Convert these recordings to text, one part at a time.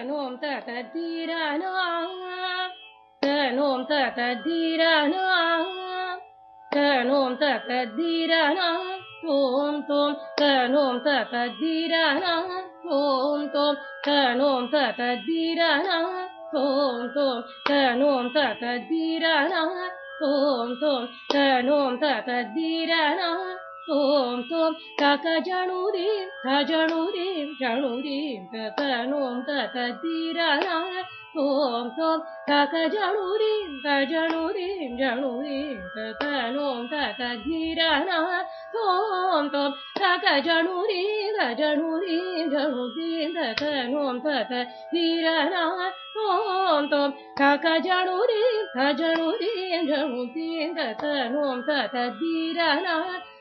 تنوم تحت الديرانة تنوم تحت الديرانة تنوم تحت الديرانة توم توم تنوم تحت الديرانة توم توم نوم تحت الديرانة توم توم تنوم تحت الديرانة توم توم تنوم تحت الديرانة ॐ त्वं ककजणुदीं खजणुदीं जणुदीं ककनुं ककधीरना ॐ त्वं ककजणुदीं खजणुदीं जणुदीं ककनुं ककधीरना ॐ त्वं ककजणुदीं खजणुदीं जणुदीं ककनुं ककधीरना ॐ त्वं ककजणुदीं खजणुदीं जणुदीं ककनुं ककधीरना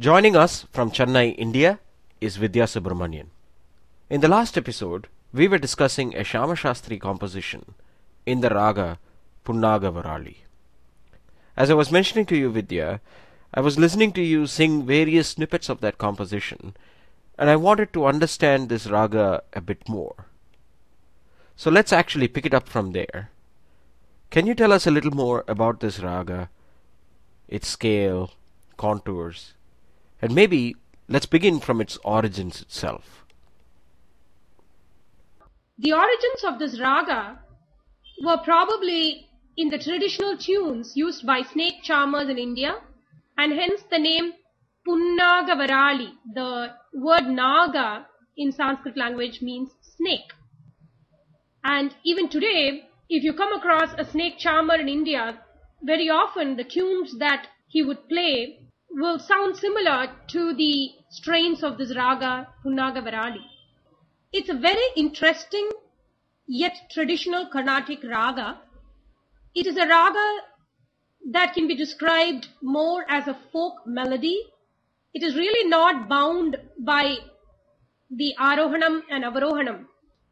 Joining us from Chennai, India, is Vidya Subramanian. In the last episode, we were discussing a Shyama Shastri composition in the raga Punnaga Varali. As I was mentioning to you, Vidya, I was listening to you sing various snippets of that composition, and I wanted to understand this raga a bit more. So let's actually pick it up from there. Can you tell us a little more about this raga, its scale, contours, and maybe let's begin from its origins itself? The origins of this raga were probably in the traditional tunes used by snake charmers in India, and hence the name Punnagavarali. The word Naga in Sanskrit language means snake. And even today, if you come across a snake charmer in India, very often the tunes that he would play will sound similar to the strains of this raga Punnagavarali. It's a very interesting yet traditional Carnatic raga. It is a raga that can be described more as a folk melody. It is really not bound by the Arohanam and Avarohanam.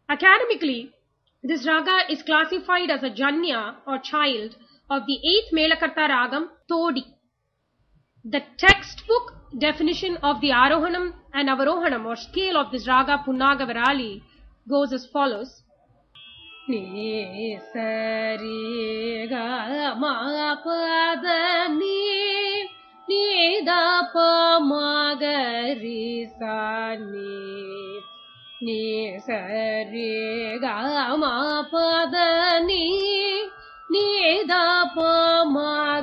Academically, this raga is classified as a Janya or child of the eighth Melakarta ragam Todi. The textbook definition of the Arohanam and Avarohanam or scale of this raga Punnagavarali goes as follows. Ni sari ga ma pa da ni ni da pa ma ga ri sa ni ni sari ga ma pa da ni ni pa ma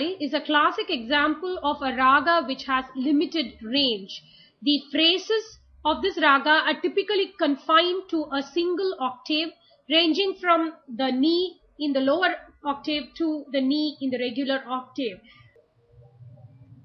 ni is a classic example of a raga which has limited range. The phrases of this raga are typically confined to a single octave ranging from the Ni in the lower octave to the Ni in the regular octave.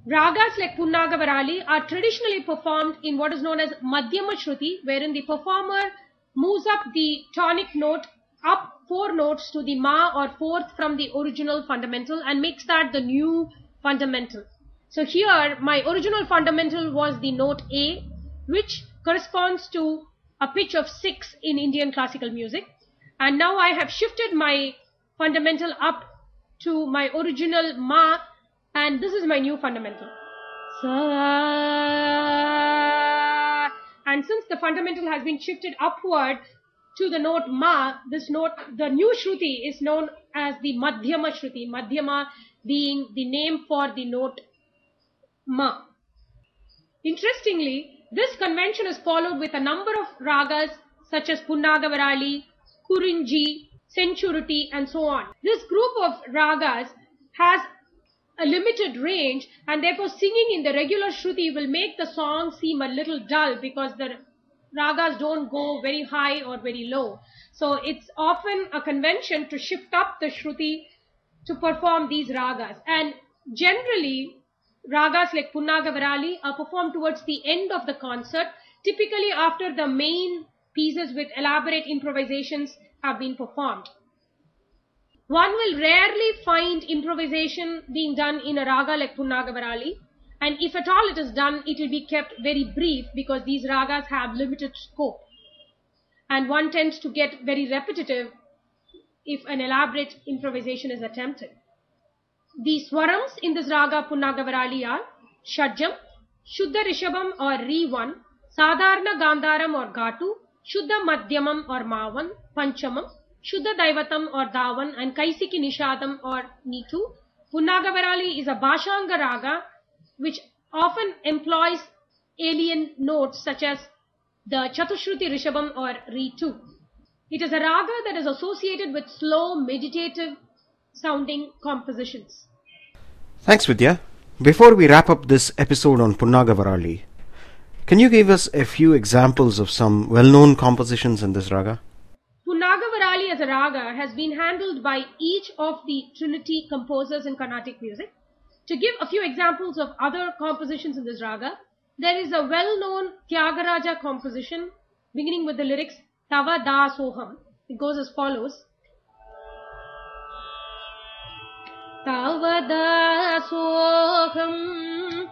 Ragas like Punnagavarali are traditionally performed in what is known as Madhyama Shruti, wherein the performer moves up the tonic note up four notes to the Ma or fourth from the original fundamental and makes that the new fundamental. So here my original fundamental was the note A, which corresponds to a pitch of 6 in Indian classical music. And now I have shifted my fundamental up to my original Ma and this is my new fundamental. Sa. And since the fundamental has been shifted upward to the note Ma, this note, the new Shruti is known as the Madhyama Shruti. Madhyama being the name for the note Ma. Interestingly, this convention is followed with a number of ragas such as Punnagavarali, Kurinji, Senjurutti and so on. This group of ragas has a limited range and therefore singing in the regular Shruti will make the song seem a little dull because the ragas don't go very high or very low. So it's often a convention to shift up the Shruti to perform these ragas. And generally, ragas like Punnagavarali are performed towards the end of the concert, typically after the main pieces with elaborate improvisations have been performed. One will rarely find improvisation being done in a raga like Punnagavarali, and if at all it is done, it will be kept very brief because these ragas have limited scope. And one tends to get very repetitive if an elaborate improvisation is attempted. The swarams in this raga Punnagavarali are Shadjam, Shuddha Rishabam or Re1, Sadharna Gandharam or Gatu, Shuddha Madhyamam or Mavan, Panchamam, Shuddha Daivatam or Davan and Kaisiki Nishadam or Nitu. Punnagavarali is a Bhashanga raga which often employs alien notes such as the Chatushruti Rishabam or Ritu. It is a raga that is associated with slow, meditative sounding compositions. Thanks, Vidya. Before we wrap up this episode on Punnagavarali, can you give us a few examples of some well known compositions in this raga? Punnagavarali as a raga has been handled by each of the Trinity composers in Carnatic music. To give a few examples of other compositions in this raga, there is a well-known Tyagaraja composition beginning with the lyrics Tava Da Soham. It goes as follows. Tava Da Soham,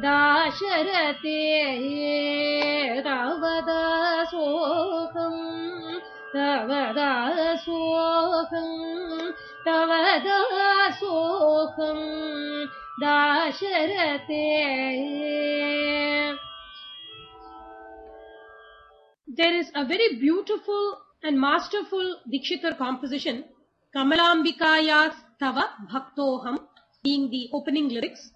Tava Da Soham, Tava Da Soham, Dasharate, Tava Da Soham, Tava Da Soham, तव दासोऽहम् दाशरते There is a very beautiful and masterful Dikshitar composition, Kamalambikayas Tava Bhaktoham, being the opening lyrics.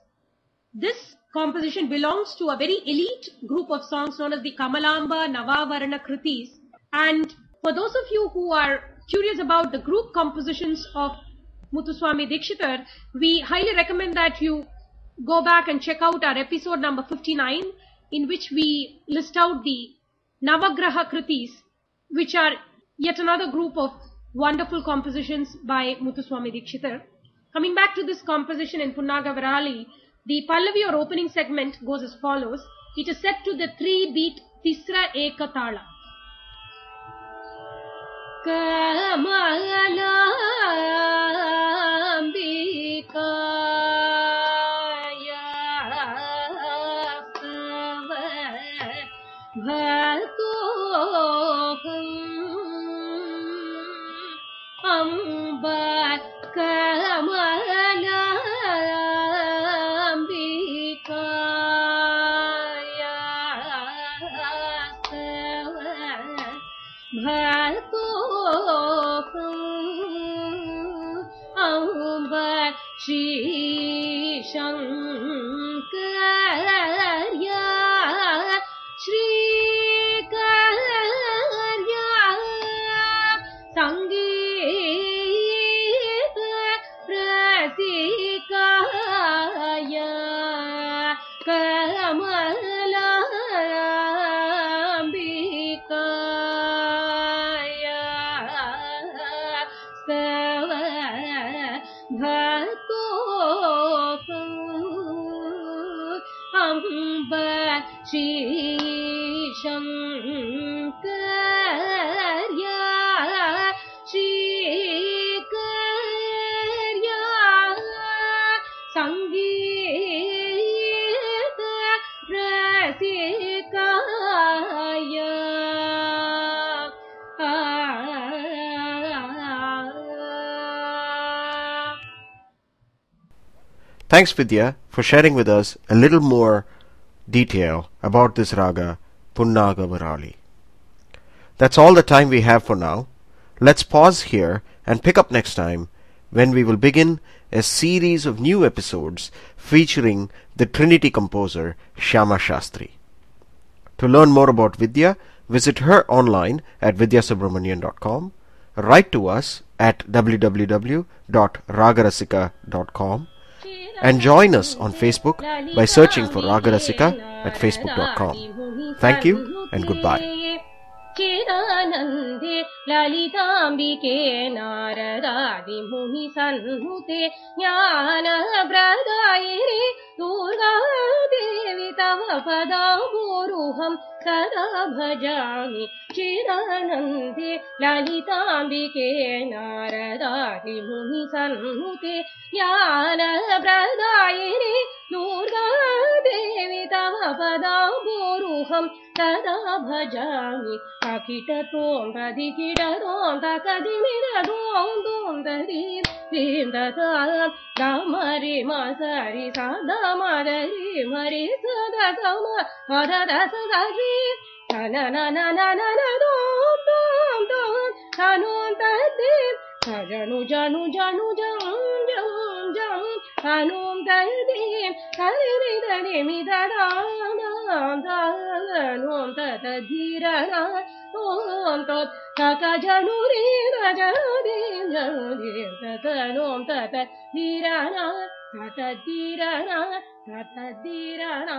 This composition belongs to a very elite group of songs known as the Kamalamba Navavarana Kritis. And for those of you who are curious about the group compositions of Muthuswami Dikshitar, we highly recommend that you go back and check out our episode number 59 in which we list out the Navagraha Kritis, which are yet another group of wonderful compositions by Muthuswami Dikshitar. Coming back to this composition in Punnagavarali, the Pallavi or opening segment goes as follows. It is set to the three beat Tisra Ekatala. Shri अम्ब श्रीशङ्कर्या श्रीकर्या सङ्गीत रसिकाय Thanks, Vidya, for sharing with us a little more detail about this raga, Punnagavarali. That's all the time we have for now. Let's pause here and pick up next time when we will begin a series of new episodes featuring the Trinity composer Shyama Shastri. To learn more about Vidya, visit her online at vidyasubramanian.com, write to us at www.ragarasika.com, and join us on Facebook by searching for Ragarasika at facebook.com. Thank you and goodbye. चिदानन्दे ललिताम्बिके नारदादिमुनिसन्नुते ज्ञानप्रदायिनि दुर्गादेवि तव पदाम्बोरुहं सदा भजामि चिदानन्दे ललिताम्बिके नारदादिमुनिसन्नुते ज्ञानप्रदायिनि दुर्गादेवि तव पदाम्बोरुहं तदा भजामि। अकिटतोङ्गधिकिटतोङ्गकदिमिरतोङ्गोङ्गरि मासरि सदा मरी मरि सदसम अददसदरि तनननननोन्तोन्तोन्तनोन्तदि जनु जनु जनु जं जं भजा मासारी जा जा जामि ಕಾಂತಾನು ಅಂತ ಧೀರಣ ಅಂತ ತಕ ಜನುರಿ ಜನುರಿ ಜನುರಿ ತನು ಅಂತ ಧೀರಣ ತತ ಧೀರಣ ತತ ಧೀರಣ